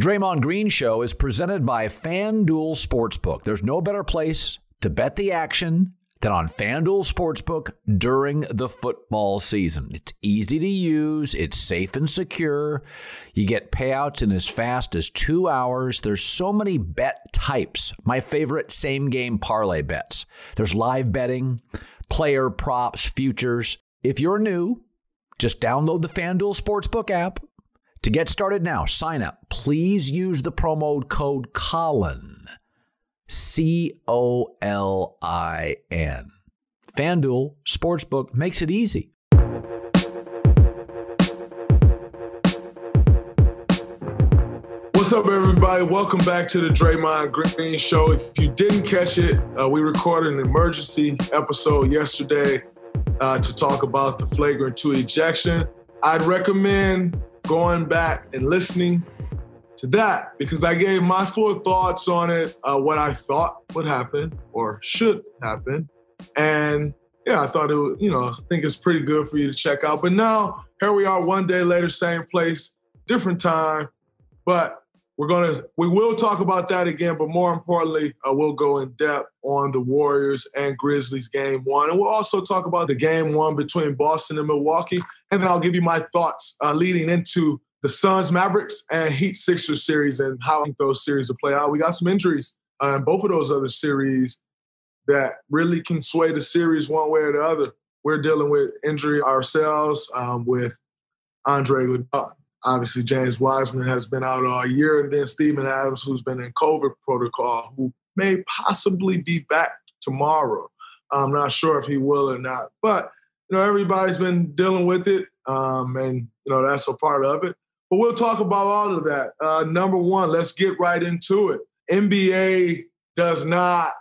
The Draymond Green Show is presented by FanDuel Sportsbook. There's no better place to bet the action than on FanDuel Sportsbook during the football season. It's easy to use, it's safe and secure. You get payouts in as fast as two hours. There's so many bet types. My favorite same game parlay bets. There's live betting, player props, futures. If you're new, just download the FanDuel Sportsbook app to get started now, sign up. Please use the promo code Colin. C O L I N. FanDuel Sportsbook makes it easy. What's up, everybody? Welcome back to the Draymond Green Show. If you didn't catch it, uh, we recorded an emergency episode yesterday uh, to talk about the flagrant two ejection. I'd recommend going back and listening to that because I gave my full thoughts on it, uh, what I thought would happen or should happen. And yeah, I thought it would, you know, I think it's pretty good for you to check out. But now, here we are one day later, same place, different time. But we're gonna we will talk about that again, but more importantly, uh, we'll go in depth on the Warriors and Grizzlies game one, and we'll also talk about the game one between Boston and Milwaukee, and then I'll give you my thoughts uh, leading into the Suns Mavericks and Heat Sixers series and how those series will play out. We got some injuries uh, in both of those other series that really can sway the series one way or the other. We're dealing with injury ourselves um, with Andre Iguodala obviously James Wiseman has been out all year, and then Steven Adams, who's been in COVID protocol, who may possibly be back tomorrow. I'm not sure if he will or not, but you know everybody's been dealing with it, um, and you know that's a part of it. But we'll talk about all of that. Uh, number one, let's get right into it. NBA does not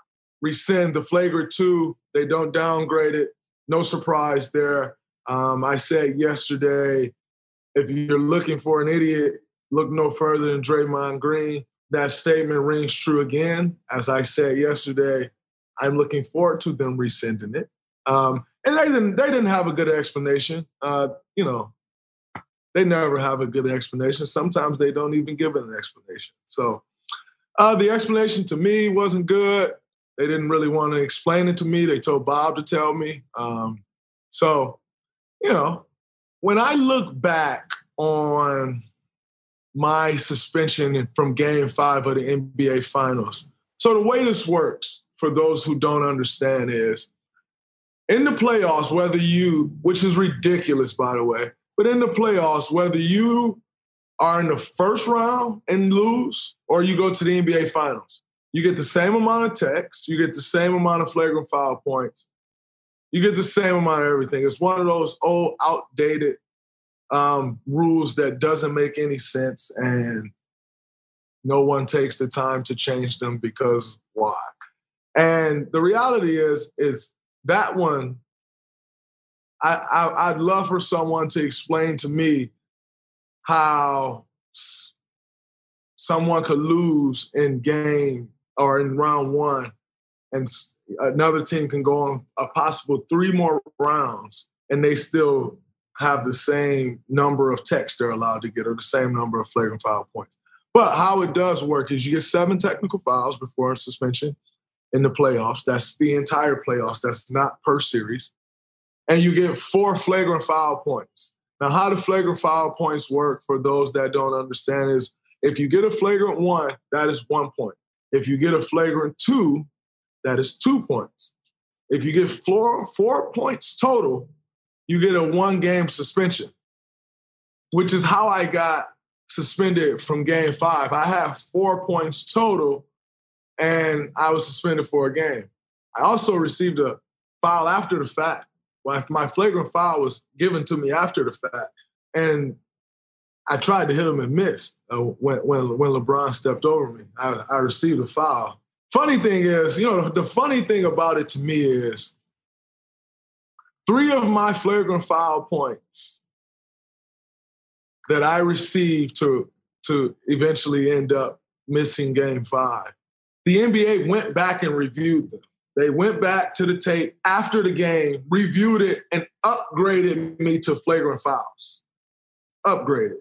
rescind the flagrant two; they don't downgrade it. No surprise there. Um, I said yesterday if you're looking for an idiot, look no further than Draymond Green. That statement rings true again. As I said yesterday, I'm looking forward to them rescinding it. Um, and they didn't they didn't have a good explanation. Uh, you know, they never have a good explanation. Sometimes they don't even give it an explanation. So uh, the explanation to me wasn't good. They didn't really want to explain it to me. They told Bob to tell me. Um, so, you know, when I look back on my suspension from game five of the NBA Finals, so the way this works, for those who don't understand, is in the playoffs, whether you, which is ridiculous, by the way, but in the playoffs, whether you are in the first round and lose or you go to the NBA Finals, you get the same amount of text, you get the same amount of flagrant foul points, you get the same amount of everything. It's one of those old, outdated um, rules that doesn't make any sense, and no one takes the time to change them because why? And the reality is, is that one. I, I I'd love for someone to explain to me how someone could lose in game or in round one, and another team can go on a possible three more rounds, and they still have the same number of techs they're allowed to get or the same number of flagrant foul points. But how it does work is you get seven technical fouls before a suspension in the playoffs. That's the entire playoffs. That's not per series. And you get four flagrant foul points. Now, how the flagrant foul points work for those that don't understand is if you get a flagrant one, that is one point. If you get a flagrant two, that is two points. If you get four, four points total, you get a one game suspension, which is how I got suspended from game five. I have four points total, and I was suspended for a game. I also received a foul after the fact. My, flagrant foul was given to me after the fact, and I tried to hit him and missed uh, when, when, when LeBron stepped over me. I, I received a foul. Funny thing is, you know, the funny thing about it to me is three of my flagrant foul points that I received to, to eventually end up missing game five. The NBA went back and reviewed them. They went back to the tape after the game, reviewed it, and upgraded me to flagrant fouls. Upgraded.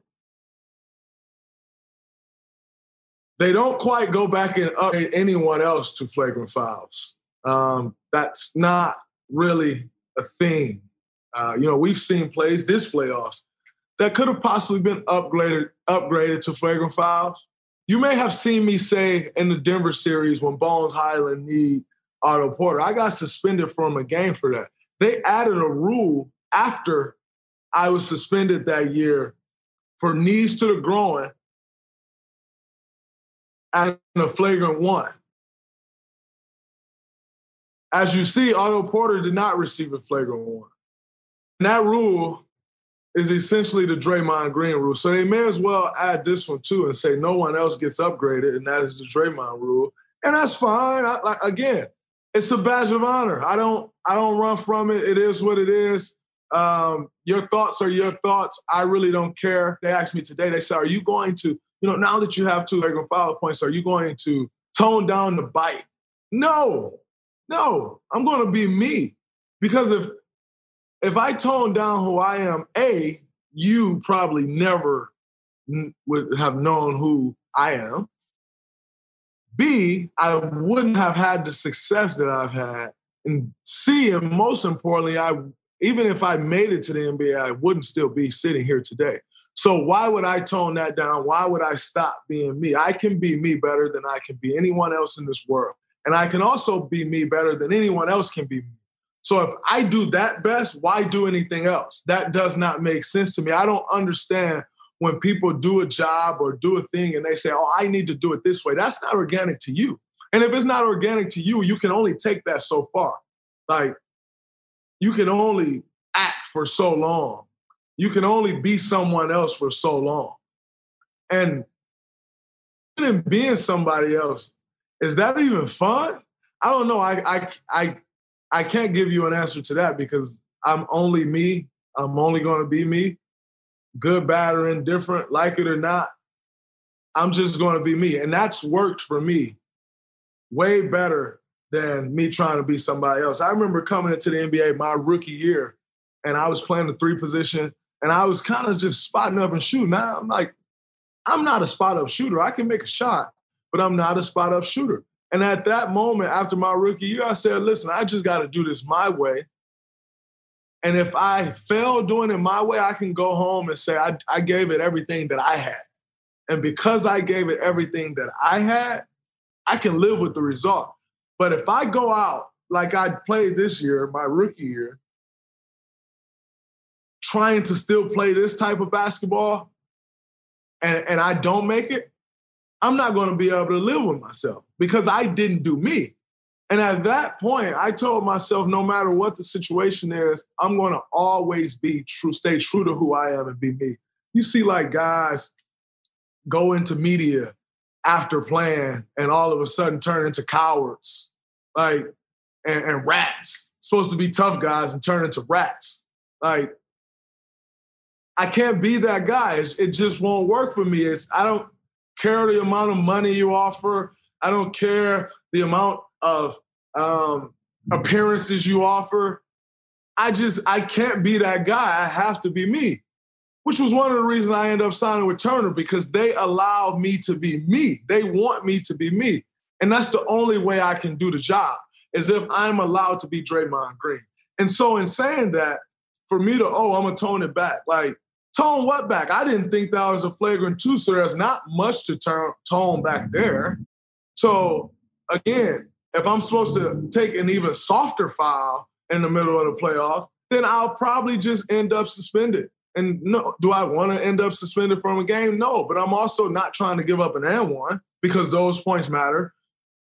They don't quite go back and upgrade anyone else to flagrant fouls. Um, that's not really a thing. Uh, you know, we've seen plays this playoffs that could have possibly been upgraded upgraded to flagrant fouls. You may have seen me say in the Denver series when Bones Hyland kneed Otto Porter, I got suspended from a game for that. They added a rule after I was suspended that year for knees to the groin and a flagrant one. As you see, Otto Porter did not receive a flagrant one. And that rule is essentially the Draymond Green rule. So they may as well add this one too and say no one else gets upgraded, and that is the Draymond rule. And that's fine. I, like, again, it's a badge of honor. I don't I don't run from it. It is what it is. Um, your thoughts are your thoughts. I really don't care. They asked me today. They said, "Are you going to, you know, now that you have two regular foul points, are you going to tone down the bite?" No, no. I'm going to be me because if if I tone down who I am, A, you probably never n- would have known who I am. B, I wouldn't have had the success that I've had. And C, and most importantly, I even if I made it to the NBA, I wouldn't still be sitting here today. So why would I tone that down? Why would I stop being me? I can be me better than I can be anyone else in this world. And I can also be me better than anyone else can be me. So if I do that best, why do anything else? That does not make sense to me. I don't understand when people do a job or do a thing and they say, oh, I need to do it this way. That's not organic to you. And if it's not organic to you, you can only take that so far. Like, you can only act for so long. You can only be someone else for so long. And in being somebody else, is that even fun? I don't know. I I I I can't give you an answer to that because I'm only me. I'm only going to be me, good, bad, or indifferent, like it or not. I'm just going to be me. And that's worked for me way better than me trying to be somebody else. I remember coming into the NBA my rookie year and I was playing the three position and I was kind of just spotting up and shooting. Now I'm like, I'm not a spot up shooter. I can make a shot, but I'm not a spot up shooter. And at that moment, after my rookie year, I said, listen, I just got to do this my way. And if I fail doing it my way, I can go home and say, I, I gave it everything that I had. And because I gave it everything that I had, I can live with the result. But if I go out like I played this year, my rookie year, trying to still play this type of basketball, and, and I don't make it, I'm not going to be able to live with myself because I didn't do me. And at that point, I told myself, no matter what the situation is, I'm going to always be true, stay true to who I am and be me. You see, like guys go into media after playing and all of a sudden turn into cowards, like, and, and rats, supposed to be tough guys and turn into rats. Like, I can't be that guy. It's, it just won't work for me. It's I don't care the amount of money you offer. I don't care the amount of um, appearances you offer. I just I can't be that guy. I have to be me, which was one of the reasons I ended up signing with Turner because they allow me to be me. They want me to be me, and that's the only way I can do the job is if I'm allowed to be Draymond Green. And so in saying that, for me to oh I'm gonna tone it back, like tone what back? I didn't think that was a flagrant two, so there's not much to turn tone back there. So again, if I'm supposed to take an even softer foul in the middle of the playoffs, then I'll probably just end up suspended. And no, do I want to end up suspended from a game? No, but I'm also not trying to give up an and one because those points matter.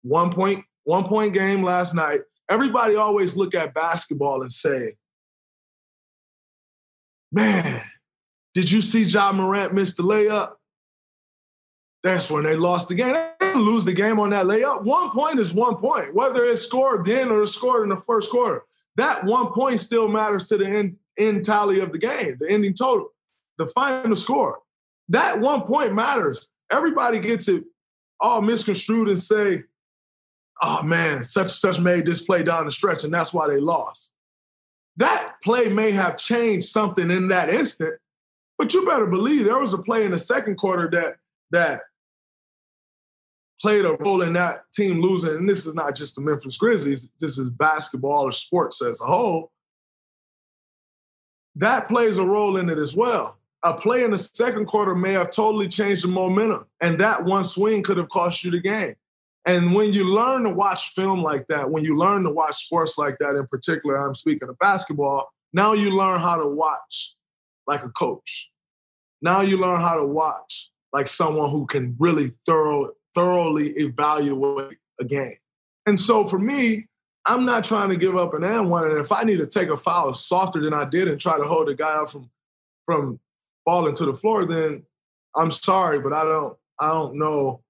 One point, one point game last night. Everybody always look at basketball and say, man, did you see Ja Morant miss the layup? That's when they lost the game. They didn't lose the game on that layup. One point is one point, whether it's scored then or scored in the first quarter. That one point still matters to the end, end tally of the game, the ending total, the final score. That one point matters. Everybody gets it all misconstrued and say, oh man, such and such made this play down the stretch, and that's why they lost. That play may have changed something in that instant, but you better believe there was a play in the second quarter that that played a role in that team losing. And this is not just the Memphis Grizzlies, this is basketball or sports as a whole. That plays a role in it as well. A play in the second quarter may have totally changed the momentum, and that one swing could have cost you the game. And when you learn to watch film like that, when you learn to watch sports like that, in particular, I'm speaking of basketball, now you learn how to watch like a coach. Now you learn how to watch like someone who can really thorough, thoroughly evaluate a game. And so for me, I'm not trying to give up an and one. And if I need to take a foul softer than I did and try to hold a guy up from from falling to the floor, then I'm sorry, but I don't I don't know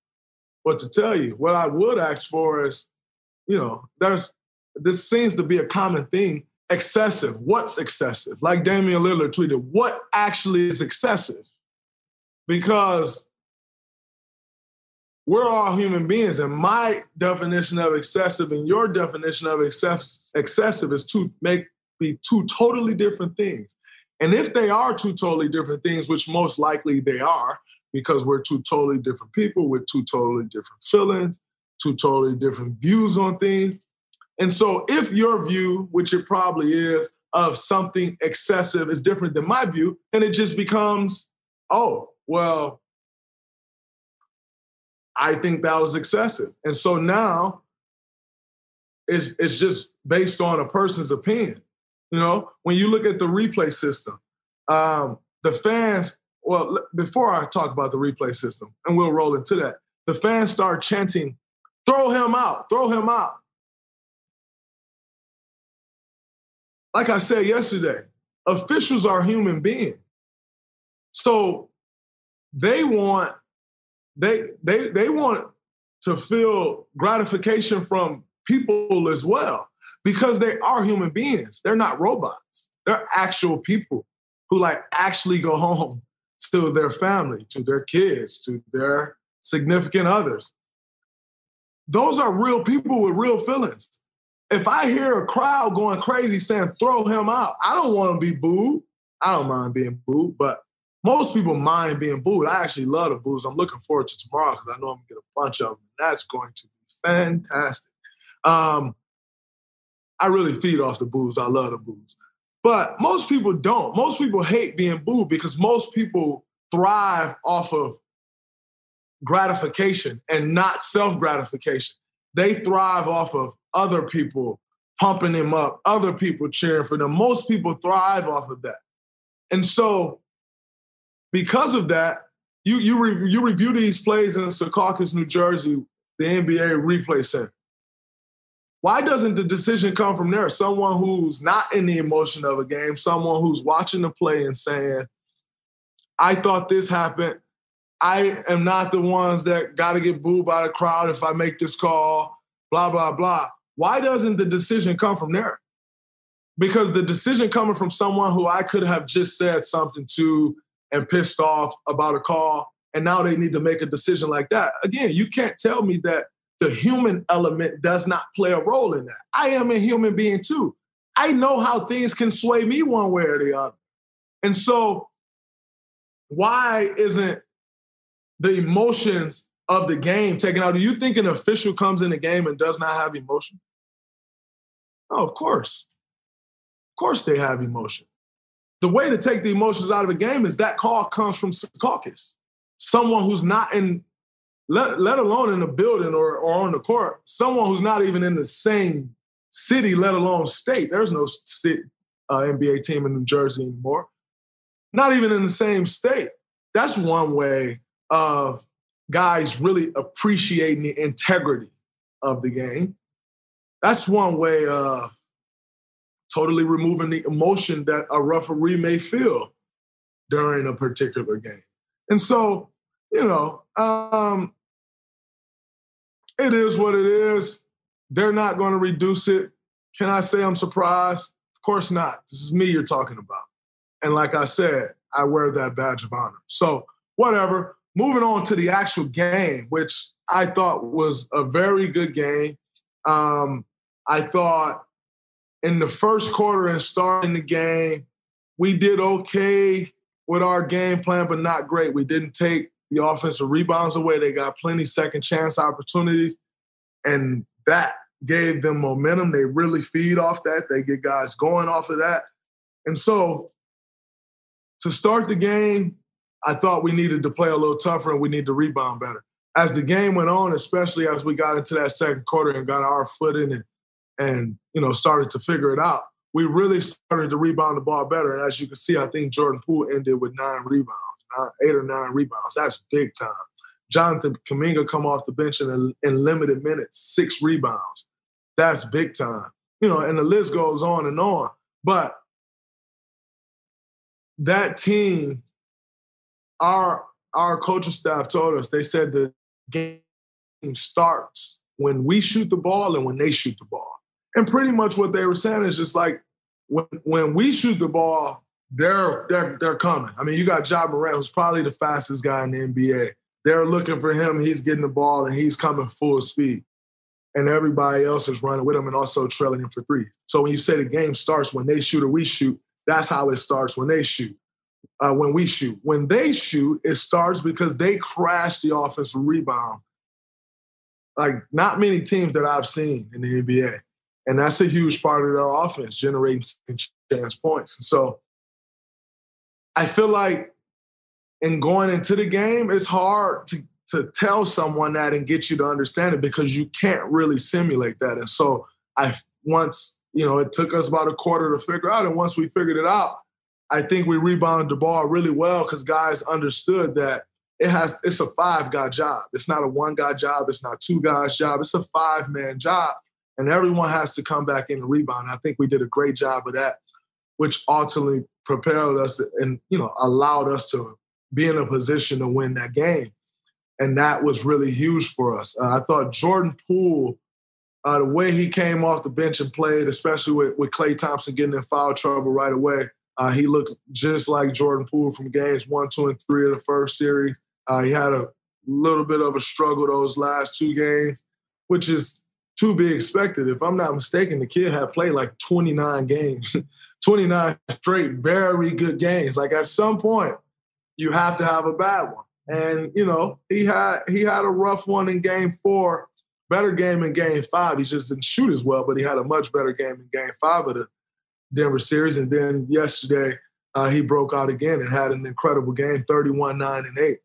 what to tell you. What I would ask for is, you know, there's this seems to be a common thing excessive. What's excessive? Like Damian Lillard tweeted, what actually is excessive? Because we're all human beings, and my definition of excessive and your definition of excess, excessive is to make be two totally different things. And if they are two totally different things, which most likely they are, because we're two totally different people with two totally different feelings, two totally different views on things, and so, if your view, which it probably is, of something excessive is different than my view, then it just becomes, oh, well, I think that was excessive. And so now it's, it's just based on a person's opinion. You know, when you look at the replay system, um, the fans, well, before I talk about the replay system, and we'll roll into that, the fans start chanting, throw him out, throw him out. like I said yesterday, officials are human beings. So they want they they they want to feel gratification from people as well because they are human beings. They're not robots. They're actual people who like actually go home to their family, to their kids, to their significant others. Those are real people with real feelings if I hear a crowd going crazy saying throw him out, I don't want to be booed. I don't mind being booed, but most people mind being booed. I actually love the boos. I'm looking forward to tomorrow because I know I'm gonna get a bunch of them. That's going to be fantastic. Um, I really feed off the boos. I love the boos. But most people don't. Most people hate being booed because most people thrive off of gratification and not self gratification. They thrive off of other people pumping them up, other people cheering for them. Most people thrive off of that. And so, because of that, you you re, you review these plays in Secaucus, New Jersey, the NBA replay center. Why doesn't the decision come from there? Someone who's not in the emotion of a game, someone who's watching the play and saying, "I thought this happened. I am not the ones that got to get booed by the crowd if I make this call." Blah blah blah. Why doesn't the decision come from there? because the decision coming from someone who I could have just said something to and pissed off about a call, and now they need to make a decision like that. Again, you can't tell me that the human element does not play a role in that. I am a human being too. I know how things can sway me one way or the other. And so, why isn't the emotions of the game taken out? Do you think an official comes in the game and does not have emotion? Oh, of course. Of course they have emotion. The way to take the emotions out of a game is that call comes from Secaucus, someone who's not in, let, let alone in the building or, or on the court, someone who's not even in the same city, let alone state. There's no city, uh, NBA team in New Jersey anymore. Not even in the same state. That's one way of guys really appreciating the integrity of the game. That's one way of totally removing the emotion that a referee may feel during a particular game. And so, you know, um, it is what it is. They're not going to reduce it. Can I say I'm surprised? Of course not. This is me you're talking about. And like I said, I wear that badge of honor. So, whatever. Moving on to the actual game, which I thought was a very good game. Um, I thought in the first quarter and starting the game, we did okay with our game plan, but not great. We didn't take the offensive rebounds away. They got plenty second chance opportunities. And that gave them momentum. They really feed off that. They get guys going off of that. And so to start the game, I thought we needed to play a little tougher and we need to rebound better. As the game went on, especially as we got into that second quarter and got our foot in it and you know started to figure it out, we really started to rebound the ball better. And as you can see, I think Jordan Poole ended with nine rebounds, nine, eight or nine rebounds. That's big time. Jonathan Kuminga come off the bench in, in limited minutes, six rebounds. That's big time. You know, and the list goes on and on. But that team, our our coaching staff told us, they said the game starts when we shoot the ball and when they shoot the ball. And pretty much what they were saying is just like when when we shoot the ball, they're they're they're coming. I mean, you got Ja Morant, who's probably the fastest guy in the NBA. They're looking for him. He's getting the ball and he's coming full speed and everybody else is running with him and also trailing him for three. So when you say the game starts when they shoot or we shoot, that's how it starts when they shoot. Uh, when we shoot, when they shoot, it starts because they crash the offensive rebound. Like not many teams that I've seen in the NBA, and that's a huge part of their offense, generating chance points. And so I feel like in going into the game, it's hard to to tell someone that and get you to understand it because you can't really simulate that. And so I once, you know, it took us about a quarter to figure out. And once we figured it out, I think we rebounded the ball really well because guys understood that it has it's a five guy job. It's not a one guy job. It's not two guys job. It's a five man job, and everyone has to come back in and rebound. I think we did a great job of that, which ultimately prepared us and you know allowed us to be in a position to win that game and that was really huge for us. Uh, I thought Jordan Poole, uh, the way he came off the bench and played, especially with, with Klay Thompson getting in foul trouble right away, uh, he looks just like Jordan Poole from games one, two, and three of the first series. Uh, he had a little bit of a struggle those last two games, which is to be expected. If I'm not mistaken, the kid had played like 29 games, 29 straight, very good games. Like at some point, you have to have a bad one. And you know, he had he had a rough one in game four, better game in game five. He just didn't shoot as well, but he had a much better game in game five of the Denver series. And then yesterday, uh, he broke out again and had an incredible game, 31, 9, and 8.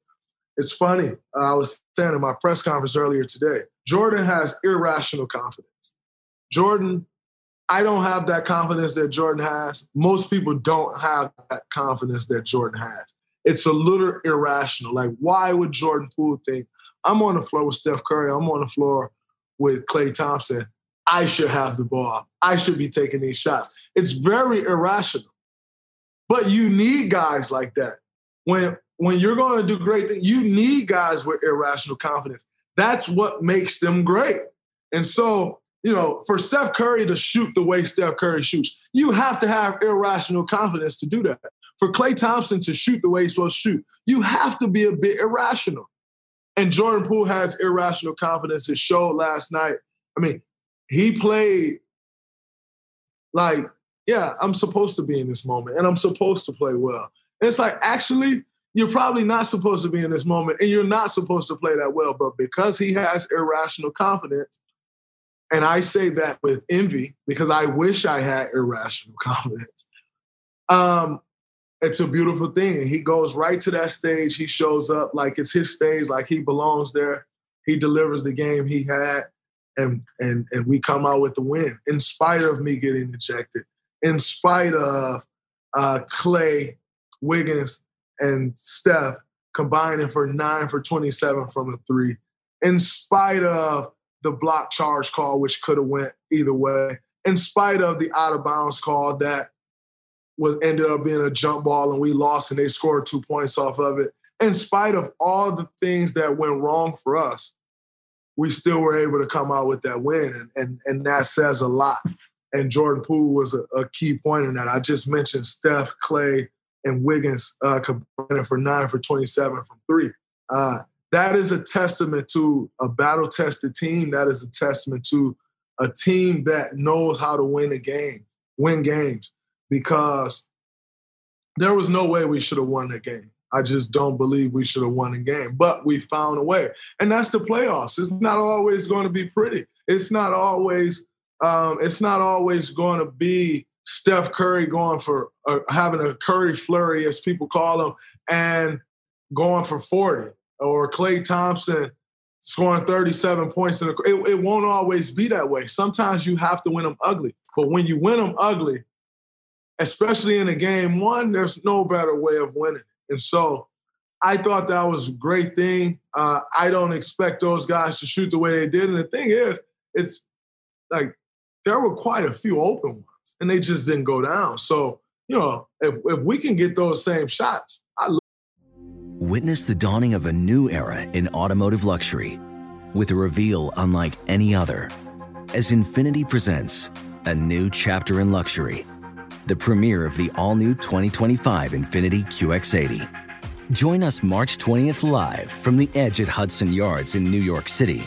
It's funny. Uh, I was saying in my press conference earlier today, Jordan has irrational confidence. Jordan, I don't have that confidence that Jordan has. Most people don't have that confidence that Jordan has it's a little irrational. Like, why would Jordan Poole think I'm on the floor with Steph Curry, I'm on the floor with Klay Thompson, I should have the ball. I should be taking these shots. It's very irrational. But you need guys like that. When when you're going to do great things, you need guys with irrational confidence. That's what makes them great. And so you know, for Steph Curry to shoot the way Steph Curry shoots, you have to have irrational confidence to do that. For Klay Thompson to shoot the way he's supposed to shoot, you have to be a bit irrational. And Jordan Poole has irrational confidence. It showed last night. I mean, he played like, yeah, I'm supposed to be in this moment and I'm supposed to play well. And it's like, actually, you're probably not supposed to be in this moment and you're not supposed to play that well. But because he has irrational confidence, and I say that with envy because I wish I had irrational confidence. Um, it's a beautiful thing. He goes right to that stage. He shows up like it's his stage, like he belongs there. He delivers the game he had, and and and we come out with the win in spite of me getting ejected, in spite of uh, Klay, Wiggins, and Steph combining for nine for 27 from the three, in spite of the block charge call, which could have went either way, in spite of the out of bounds call that was ended up being a jump ball and we lost and they scored two points off of it. In spite of all the things that went wrong for us, we still were able to come out with that win. And, and, and that says a lot. And Jordan Poole was a, a key point in that. I just mentioned Steph, Klay, and Wiggins uh, combining for nine for 27 from three. Uh, that is a testament to a battle tested team. That is a testament to a team that knows how to win a game, win games, because there was no way we should have won that game. I just don't believe we should have won the game, but we found a way. And that's the playoffs. It's not always going to be pretty. It's not always. Um, it's not always going to be Steph Curry going for uh, having a Curry flurry, as people call him, and going for forty or Klay Thompson scoring 37 points. In it, it won't always be that way. Sometimes you have to win them ugly. But when you win them ugly, especially in a game one, there's no better way of winning. And so I thought that was a great thing. Uh, I don't expect those guys to shoot the way they did. And the thing is, it's like there were quite a few open ones and they just didn't go down. So, you know, if, if we can get those same shots, I Witness the dawning of a new era in automotive luxury with a reveal unlike any other as Infiniti presents a new chapter in luxury, the premiere of the all new 2025 Infiniti QX80. Join us March 20th live from the edge at Hudson Yards in New York City,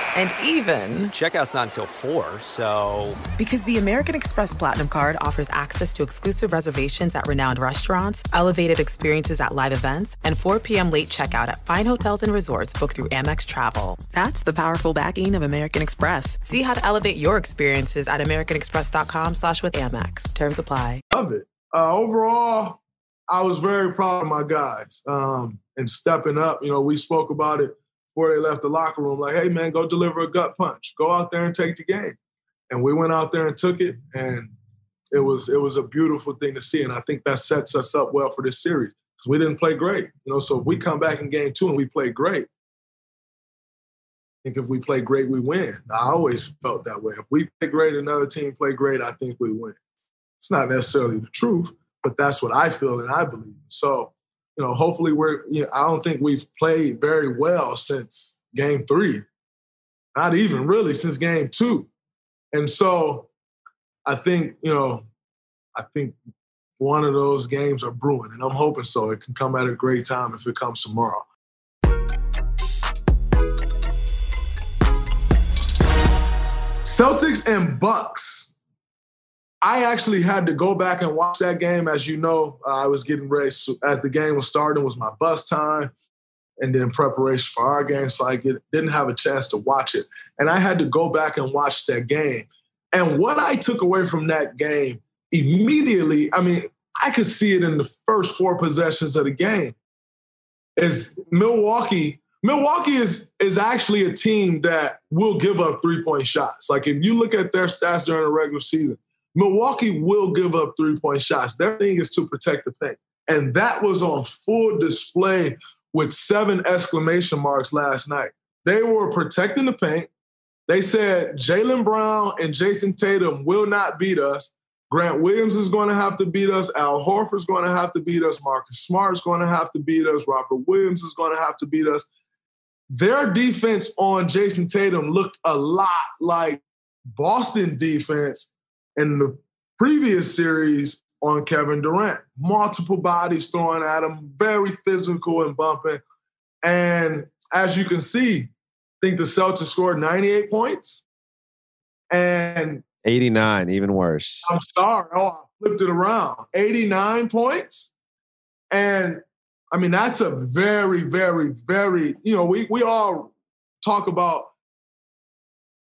And even, Checkout's not until 4, so. because the American Express Platinum card offers access to exclusive reservations at renowned restaurants, elevated experiences at live events, and 4 p.m. late checkout at fine hotels and resorts booked through Amex Travel. That's the powerful backing of American Express. See how to elevate your experiences at americanexpress.com slash with Amex. Terms apply. love it. Uh, overall, I was very proud of my guys um, and stepping up. You know, we spoke about it before they left the locker room. Like, hey man, go deliver a gut punch. Go out there and take the game. And we went out there and took it, and it was it was a beautiful thing to see. And I think that sets us up well for this series because we didn't play great. You know, so if we come back in game two and we play great, I think if we play great, we win. I always felt that way. If we play great, another team play great, I think we win. It's not necessarily the truth, but that's what I feel and I believe. So you know, hopefully we're, you know, I don't think we've played very well since game three, not even really since game two. And so I think, you know, I think one of those games are brewing, and I'm hoping so. It can come at a great time if it comes tomorrow. Celtics and Bucks. I actually had to go back and watch that game. As you know, I was getting ready so as the game was starting. Was my bus time, and then preparation for our game. So I get, didn't have a chance to watch it, and I had to go back and watch that game. And what I took away from that game immediately, I mean, I could see it in the first four possessions of the game. Is Milwaukee Milwaukee is is actually a team that will give up three point shots. Like if you look at their stats during the regular season, Milwaukee will give up three point shots. Their thing is to protect the paint, and that was on full display with seven exclamation marks last night. They were protecting the paint. They said Jaylen Brown and Jayson Tatum will not beat us. Grant Williams is going to have to beat us. Al Horford is going to have to beat us. Marcus Smart is going to have to beat us. Robert Williams is going to have to beat us. Their defense on Jayson Tatum looked a lot like Boston defense in the previous series on Kevin Durant. Multiple bodies throwing at him, very physical and bumping. And as you can see, I think the Celtics scored 98 points. And 89, even worse. I'm sorry. Oh, I flipped it around. 89 points. And I mean, that's a very, very, very, you know, we, we all talk about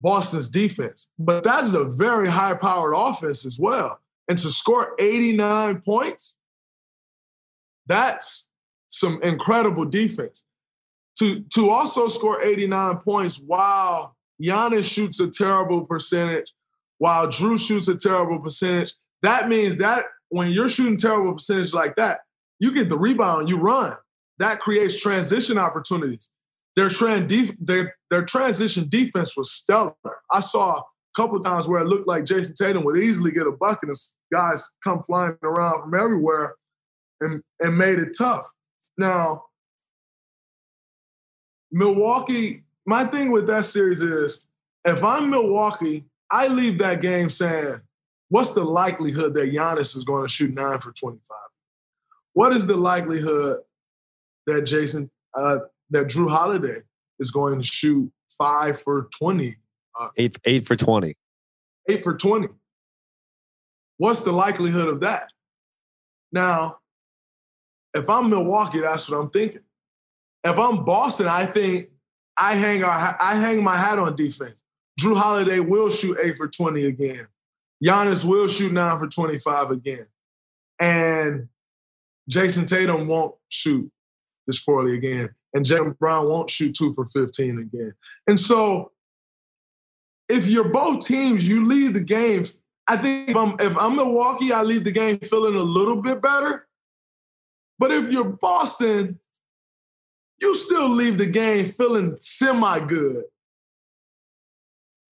Boston's defense, but that is a very high powered offense as well. And to score 89 points, that's some incredible defense. To, to also score 89 points while Giannis shoots a terrible percentage, while Jrue shoots a terrible percentage, that means that when you're shooting terrible percentage like that, you get the rebound, you run. That creates transition opportunities. Their, trans def- their, their transition defense was stellar. I saw a couple times where it looked like Jayson Tatum would easily get a bucket and guys come flying around from everywhere and, and made it tough. Now, Milwaukee, my thing with that series is if I'm Milwaukee, I leave that game saying, what's the likelihood that Giannis is going to shoot nine for 25? What is the likelihood that Jason, uh, that Jrue Holiday is going to shoot five for 20? Uh, eight, eight for 20. Eight for 20. What's the likelihood of that? Now, if I'm Milwaukee, that's what I'm thinking. If I'm Boston, I think I hang our, I hang my hat on defense. Jrue Holiday will shoot eight for 20 again. Giannis will shoot nine for 25 again. And Jayson Tatum won't shoot this poorly again. And Jaylen Brown won't shoot two for 15 again. And so if you're both teams, you leave the game. I think if I'm if I'm Milwaukee, I leave the game feeling a little bit better. But if you're Boston, you still leave the game feeling semi-good.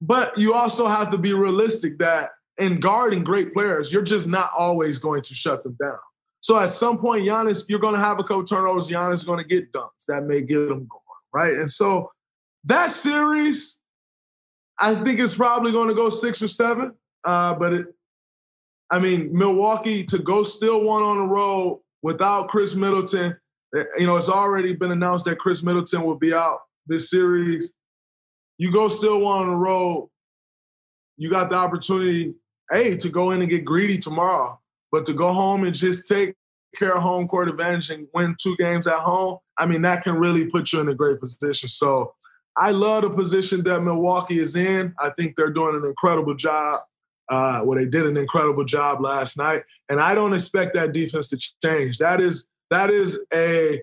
But you also have to be realistic that in guarding great players, you're just not always going to shut them down. So at some point, Giannis, you're going to have a couple turnovers. Giannis is going to get dunks that may get him going, right? And so that series, I think it's probably going to go six or seven. Uh, but it, I mean, Milwaukee to go still one on the road without Khris Middleton. Eh, you know, it's already been announced that Khris Middleton will be out this series. You go still one on the road. You got the opportunity, A, to go in and get greedy tomorrow but to go home and just take care of home court advantage and win two games at home, I mean, that can really put you in a great position. So I love the position that Milwaukee is in. I think they're doing an incredible job. Uh, they did an incredible job last night, and I don't expect that defense to change. That is that is a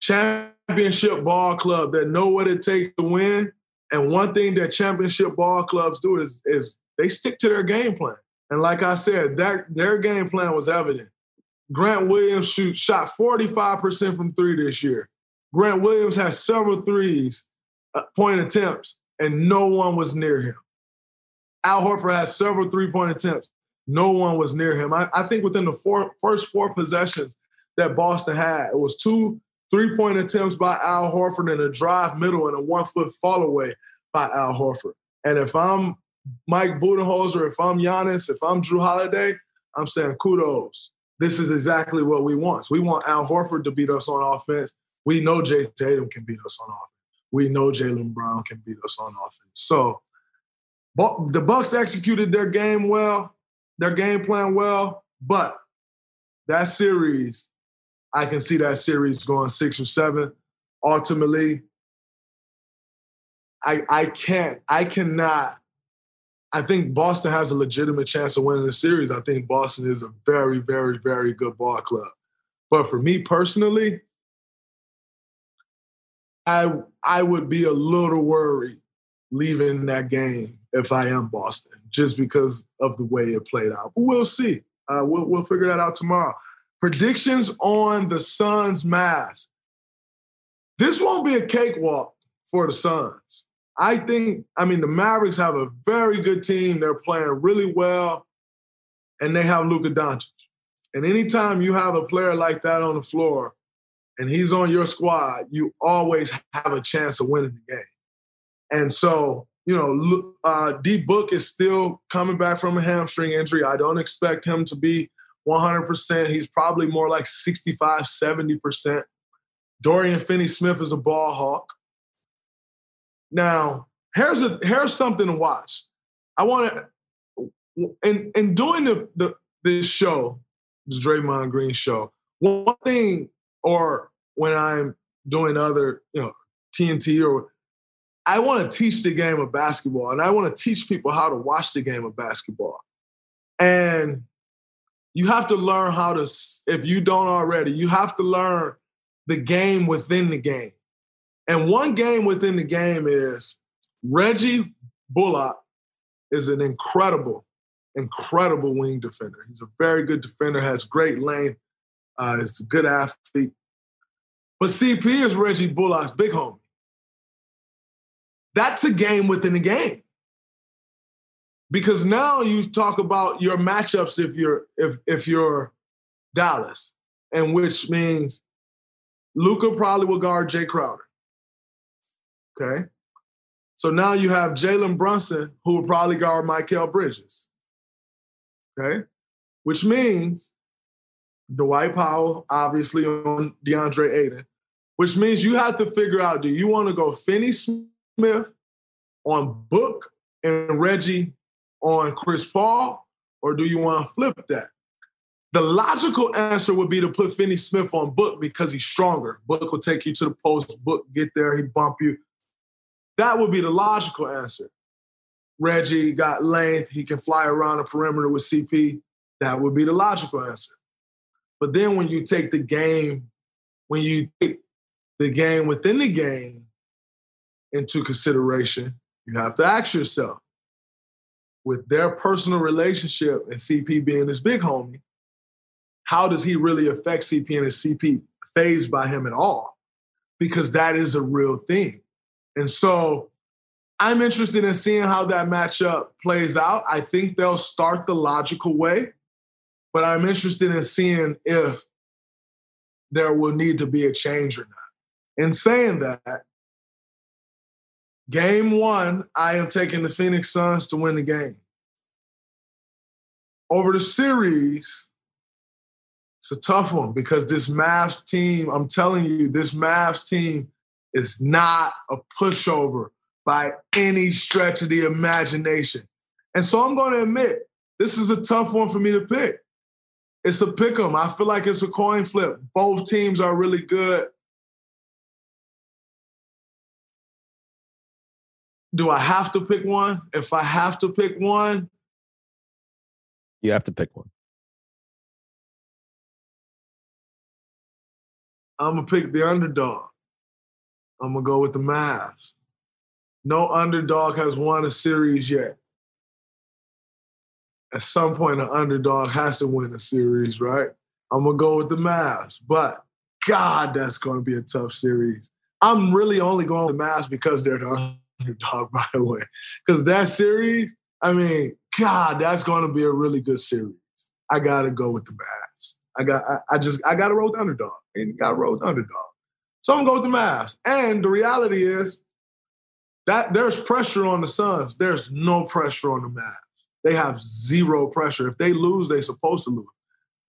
championship ball club that know what it takes to win. And one thing that championship ball clubs do is is they stick to their game plan. And like I said, that their game plan was evident. Grant Williams shoot shot 45% from three this year. Grant Williams has several threes, uh, point attempts, and no one was near him. Al Horford has several three point attempts. No one was near him. I, I think within the four, first four possessions, that Boston had. It was two three point attempts by Al Horford and a drive middle and a one foot fall away by Al Horford. And if I'm Mike Budenholzer, if I'm Giannis, if I'm Jrue Holiday, I'm saying kudos. This is exactly what we want. So we want Al Horford to beat us on offense. We know Jayson Tatum can beat us on offense. We know Jaylen Brown can beat us on offense. So the Bucks executed their game well, their game plan well, but that series, I can see that series going six or seven. Ultimately, I I can't, I cannot. I think Boston has a legitimate chance of winning the series. I think Boston is a very, very, very good ball club. But for me personally, I I would be a little worried leaving that game if I am Boston, just because of the way it played out. But we'll see. Uh, we'll, we'll figure that out tomorrow. Predictions on the Suns Mavs. This won't be a cakewalk for the Suns. I think, I mean, the Mavericks have a very good team. They're playing really well, and they have Luka Doncic. And anytime you have a player like that on the floor and he's on your squad, you always have a chance of winning the game. And so you know, uh, D Book is still coming back from a hamstring injury. I don't expect him to be 100%. He's probably more like 65, 70%. Dorian Finney Smith is a ball hawk. Now, here's a here's something to watch. I want to and in doing the, the this show, the Draymond Green show. One thing, or when I'm doing other, you know, TNT or I want to teach the game of basketball and I want to teach people how to watch the game of basketball. And you have to learn how to, if you don't already, you have to learn the game within the game. And one game within the game is Reggie Bullock is an incredible, incredible wing defender. He's a very good defender, has great length, uh, is a good athlete. But CP is Reggie Bullock's big homie. That's a game within a game. Because now you talk about your matchups if you're if if you're Dallas, and which means Luka probably will guard Jae Crowder. Okay. So now you have Jalen Brunson, who will probably guard Mikal Bridges. Okay. Which means Dwight Powell, obviously on DeAndre Ayton, which means you have to figure out do you want to go Finney Smith Smith on Book and Reggie on Chris Paul, or do you want to flip that? The logical answer would be to put Finney Smith on Book because he's stronger. Book will take you to the post, Book get there, he bump you. That would be the logical answer. Reggie got length, he can fly around the perimeter with CP. That would be the logical answer. But then when you take the game, when you take the game within the game, into consideration, you have to ask yourself with their personal relationship and CP being his big homie, how does he really affect CP and is CP fazed by him at all? Because that is a real thing. And so I'm interested in seeing how that matchup plays out. I think they'll start the logical way, but I'm interested in seeing if there will need to be a change or not. In saying that, Game one, I am taking the Phoenix Suns to win the game. Over the series, it's a tough one because this Mavs team, I'm telling you, this Mavs team is not a pushover by any stretch of the imagination. And so I'm going to admit, this is a tough one for me to pick. It's a pick 'em. I feel like it's a coin flip. Both teams are really good. do I have to pick one? If I have to pick one, you have to pick one. I'm gonna pick the underdog. I'm gonna go with the Mavs. No underdog has won a series yet. At some point, an underdog has to win a series, right? I'm gonna go with the Mavs, but God, that's gonna be a tough series. I'm really only going with the Mavs because they're the underdog, by the way. Because that series, I mean, God, that's to be a really good series. I got to go with the Mavs. I got I, I just I got to roll the underdog. And got roll the underdog. So I'm gonna go with the Mavs. And the reality is that there's pressure on the Suns. There's no pressure on the Mavs. They have zero pressure. If they lose, they're supposed to lose.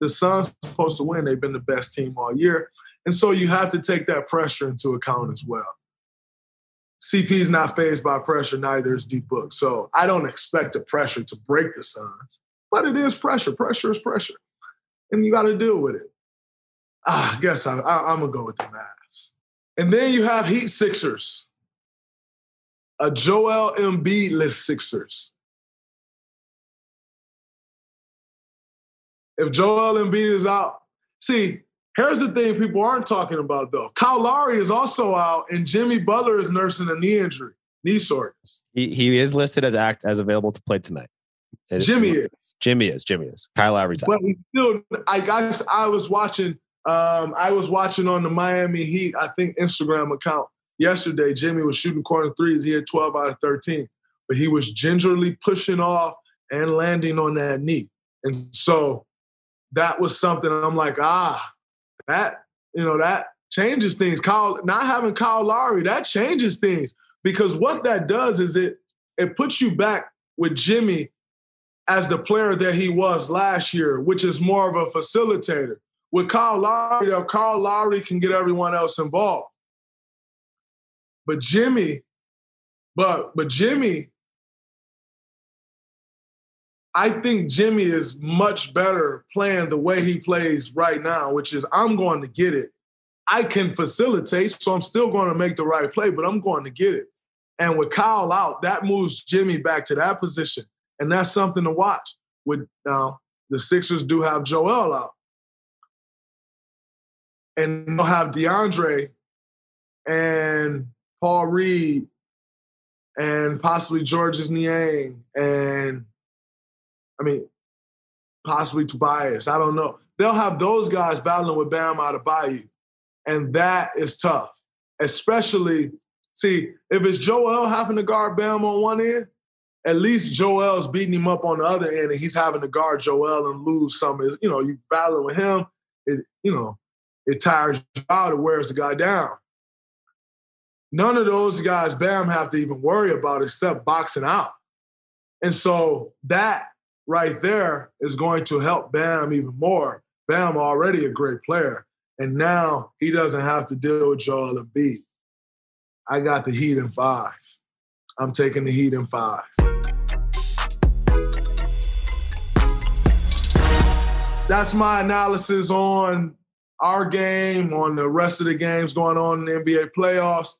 The Suns are supposed to win. They've been the best team all year. And so you have to take that pressure into account as well. CP's not fazed by pressure, neither is D Book. So I don't expect the pressure to break the Suns, but it is pressure. Pressure is pressure. And you got to deal with it. Ah, I guess I, I, I'm going to go with the Mavs. And then you have Heat Sixers, a Joel Embiid list Sixers. If Joel Embiid is out, see, here's the thing people aren't talking about though. Kyle Lowry is also out, and Jimmy Butler is nursing a knee injury, knee soreness. He, he is listed as act as available to play tonight. It, Jimmy is. Jimmy is. Jimmy is. Kyle Lowry's out. But we still, I guess I was watching. Um, I was watching on the Miami Heat, I think Instagram account yesterday. Jimmy was shooting corner threes. He had 12 out of 13, but he was gingerly pushing off and landing on that knee. And so that was something I'm like, ah, that, you know, that changes things. Kyle, not having Kyle Lowry, that changes things. Because what that does is it it puts you back with Jimmy as the player that he was last year, which is more of a facilitator. With Kyle Lowry, though, Kyle Lowry can get everyone else involved. But Jimmy, but but Jimmy I think Jimmy is much better playing the way he plays right now, which is I'm going to get it. I can facilitate, so I'm still going to make the right play, but I'm going to get it. And with Kyle out, that moves Jimmy back to that position. And that's something to watch. With now, the Sixers do have Joel out. And they'll have DeAndre and Paul Reed and possibly Georges Niang and I mean, possibly Tobias. I don't know. They'll have those guys battling with Bam Adebayo. And that is tough. Especially, see, if it's Joel having to guard Bam on one end, at least Joel's beating him up on the other end and he's having to guard Joel and lose some you know, you battling with him, it, you know, it tires you out, it wears the guy down. None of those guys Bam have to even worry about except boxing out. And so that right there is going to help Bam even more. Bam already a great player, and now he doesn't have to deal with Joel Embiid. I got the Heat in five. I'm taking the Heat in five. That's my analysis on our game, on the rest of the games going on in the NBA playoffs.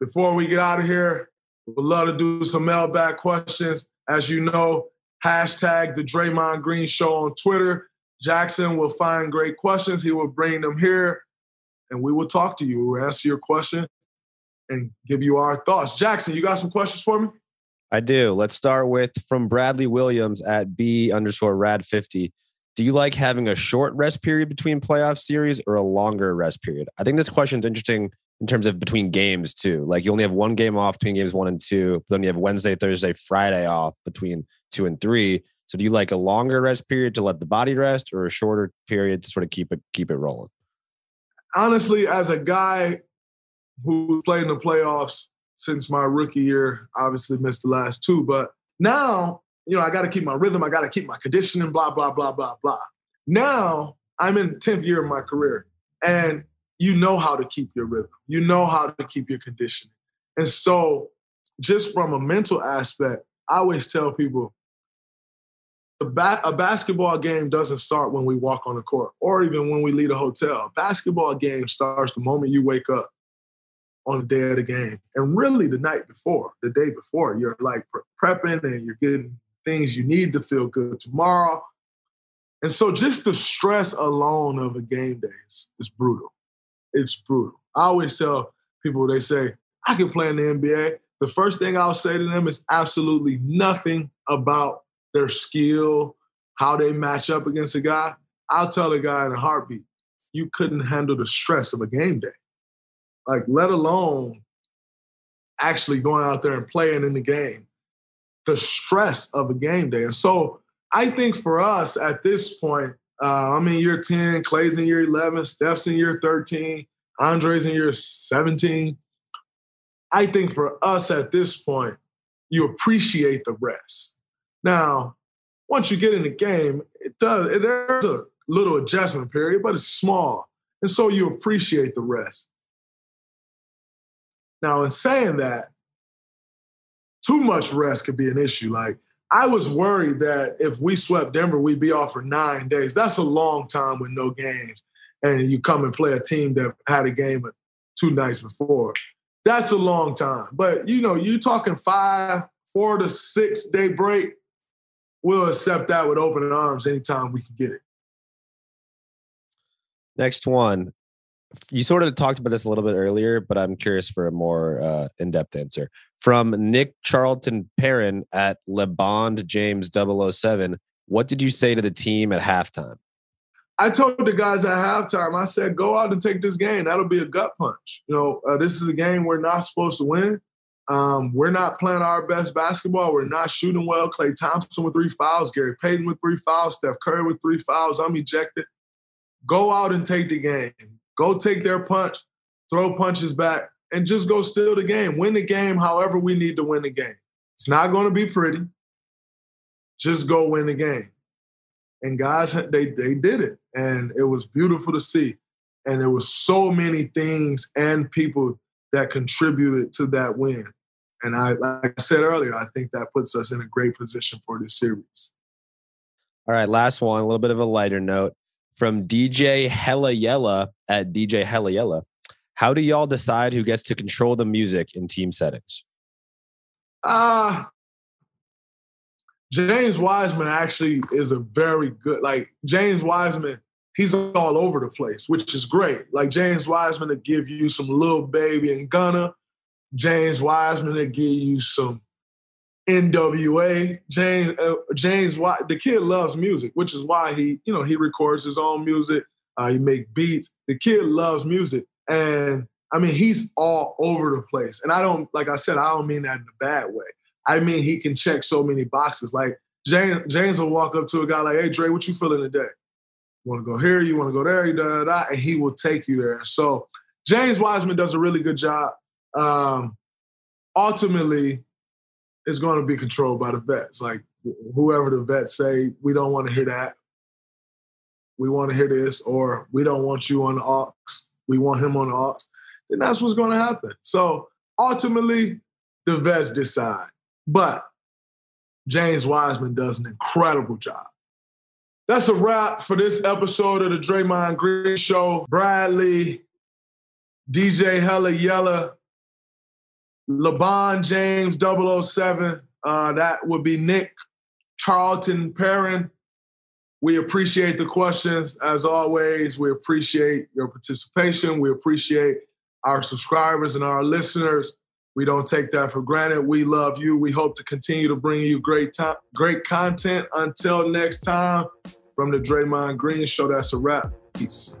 Before we get out of here, we'd love to do some mailbag questions. As you know, hashtag the Draymond Green Show on Twitter. Jackson will find great questions. He will bring them here, and we will talk to you. We'll answer your question and give you our thoughts. Jackson, you got some questions for me? I do. Let's start with from Bradley Williams at B underscore rad 50. Do you like having a short rest period between playoff series or a longer rest period? I think this question is interesting in terms of between games too. Like you only have one game off between games one and two, but then you have Wednesday, Thursday, Friday off between two and three. So do you like a longer rest period to let the body rest or a shorter period to sort of keep it keep it rolling? Honestly, as a guy who played in the playoffs since my rookie year, obviously missed the last two, but now, you know, I got to keep my rhythm, I got to keep my conditioning, blah blah blah blah blah. Now, I'm in 10th year of my career and you know how to keep your rhythm. You know how to keep your conditioning. And so, just from a mental aspect, I always tell people ba- a basketball game doesn't start when we walk on the court or even when we leave a hotel. A basketball game starts the moment you wake up on the day of the game. And really the night before, the day before, you're like prepping and you're getting things you need to feel good tomorrow. And so just the stress alone of a game day is, is brutal. It's brutal. I always tell people, they say, I can play in the NBA. The first thing I'll say to them is absolutely nothing about their skill, how they match up against a guy, I'll tell a guy in a heartbeat, you couldn't handle the stress of a game day. Like, let alone actually going out there and playing in the game, the stress of a game day. And so I think for us at this point, Uh, I'm in year 10, Klay's in year 11, Steph's in year 13, Andre's in year 17. I think for us at this point, you appreciate the rest. Now, once you get in the game, it does, there's a little adjustment period, but it's small. And so you appreciate the rest. Now, in saying that, too much rest could be an issue. Like, I was worried that if we swept Denver, we'd be off for nine days. That's a long time with no games. And you come and play a team that had a game two nights before. That's a long time. But, you know, you're talking five, four to six day break. We'll accept that with open arms anytime we can get it. Next one. You sort of talked about this a little bit earlier, but I'm curious for a more uh, in depth answer. From Nick Charlton Perrin at LeBron James 007, what did you say to the team at halftime? I told the guys at halftime, I said, go out and take this game. That'll be a gut punch. You know, uh, this is a game we're not supposed to win. Um, we're not playing our best basketball. We're not shooting well. Klay Thompson with three fouls, Gary Payton with three fouls, Steph Curry with three fouls. I'm ejected. Go out and take the game. Go take their punch, throw punches back, and just go steal the game. Win the game however we need to win the game. It's not going to be pretty. Just go win the game. And guys, they they did it, and it was beautiful to see. And there was so many things and people that contributed to that win. And I, like I said earlier, I think that puts us in a great position for this series. All right, last one, a little bit of a lighter note from DJ Hella Yella at DJ Hella Yella. How do y'all decide who gets to control the music in team settings? Uh James Wiseman actually is a very good like James Wiseman, he's all over the place, which is great. Like James Wiseman to give you some Lil Baby and Gunna, James Wiseman to give you some NWA. James uh, James the kid loves music, which is why he, you know, he records his own music. Uh, he make beats. The kid loves music, and I mean, he's all over the place. And I don't, like I said, I don't mean that in a bad way. I mean, he can check so many boxes. Like James, James will walk up to a guy like, "Hey, Dre, what you feeling today? You want to go here? You want to go there? Da, da, da, and he will take you there. So James Wiseman does a really good job. Um, ultimately, it's going to be controlled by the vets. Like whoever the vets say, we don't want to hear that. We want to hear this, or we don't want you on the aux. We want him on the aux. Then that's what's going to happen. So ultimately, the vets decide. But James Wiseman does an incredible job. That's a wrap for this episode of the Draymond Green Show. Bradley, DJ Hella Yella, LeBron James 007. Uh, that would be Nick Charlton Perrin. We appreciate the questions as always. We appreciate your participation. We appreciate our subscribers and our listeners. We don't take that for granted. We love you. We hope to continue to bring you great time, great content. Until next time, from the Draymond Green Show, that's a wrap. Peace.